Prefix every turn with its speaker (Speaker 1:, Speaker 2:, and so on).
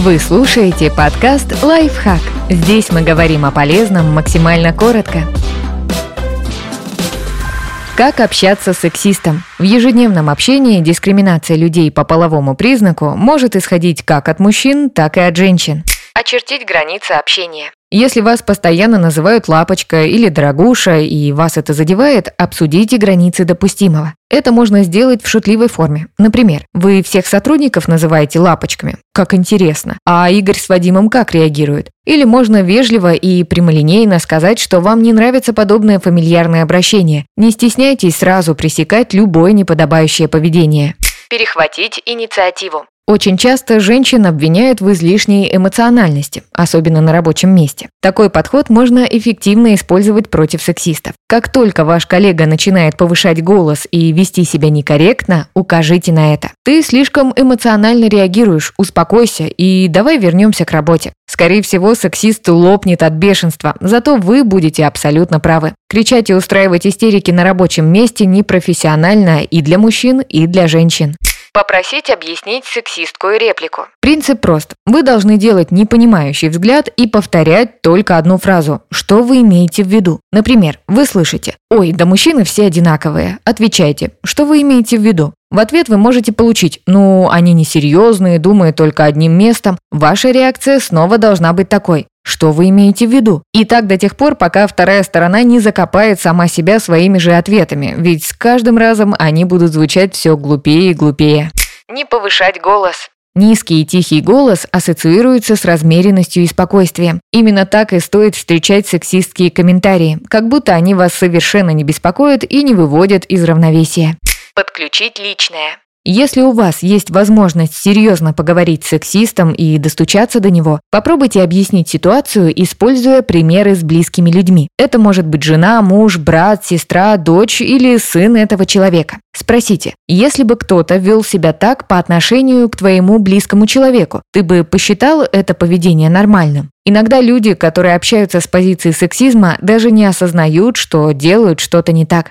Speaker 1: Вы слушаете подкаст «Лайфхак». Здесь мы говорим о полезном максимально коротко. Как общаться с сексистом? В ежедневном общении дискриминация людей по половому признаку может исходить как от мужчин, так и от женщин. Очертить границы общения. Если вас постоянно называют лапочка или дорогуша, и вас это задевает, обсудите границы допустимого. Это можно сделать в шутливой форме. Например, вы всех сотрудников называете лапочками. Как интересно. А Игорь с Вадимом как реагируют? Или можно вежливо и прямолинейно сказать, что вам не нравится подобное фамильярное обращение. Не стесняйтесь сразу пресекать любое неподобающее поведение. Перехватить инициативу. Очень часто женщин обвиняют в излишней эмоциональности, особенно на рабочем месте. Такой подход можно эффективно использовать против сексистов. Как только ваш коллега начинает повышать голос и вести себя некорректно, укажите на это. Ты слишком эмоционально реагируешь, успокойся и давай вернемся к работе. Скорее всего, сексист лопнет от бешенства, зато вы будете абсолютно правы. Кричать и устраивать истерики на рабочем месте непрофессионально и для мужчин, и для женщин. Попросить объяснить сексистскую реплику. Принцип прост. Вы должны делать непонимающий взгляд и повторять только одну фразу. Что вы имеете в виду? Например, вы слышите «Ой, да мужчины все одинаковые». Отвечайте «Что вы имеете в виду?» В ответ вы можете получить «Ну, они несерьезные, думают только одним местом». Ваша реакция снова должна быть такой что вы имеете в виду? И так до тех пор, пока вторая сторона не закопает сама себя своими же ответами, ведь с каждым разом они будут звучать все глупее и глупее. Не повышать голос. Низкий и тихий голос ассоциируются с размеренностью и спокойствием. Именно так и стоит встречать сексистские комментарии, как будто они вас совершенно не беспокоят и не выводят из равновесия. Подключить личное. Если у вас есть возможность серьезно поговорить с сексистом и достучаться до него, попробуйте объяснить ситуацию, используя примеры с близкими людьми. Это может быть жена, муж, брат, сестра, дочь или сын этого человека. Спросите, если бы кто-то вел себя так по отношению к твоему близкому человеку, ты бы посчитал это поведение нормальным? Иногда люди, которые общаются с позиции сексизма, даже не осознают, что делают что-то не так.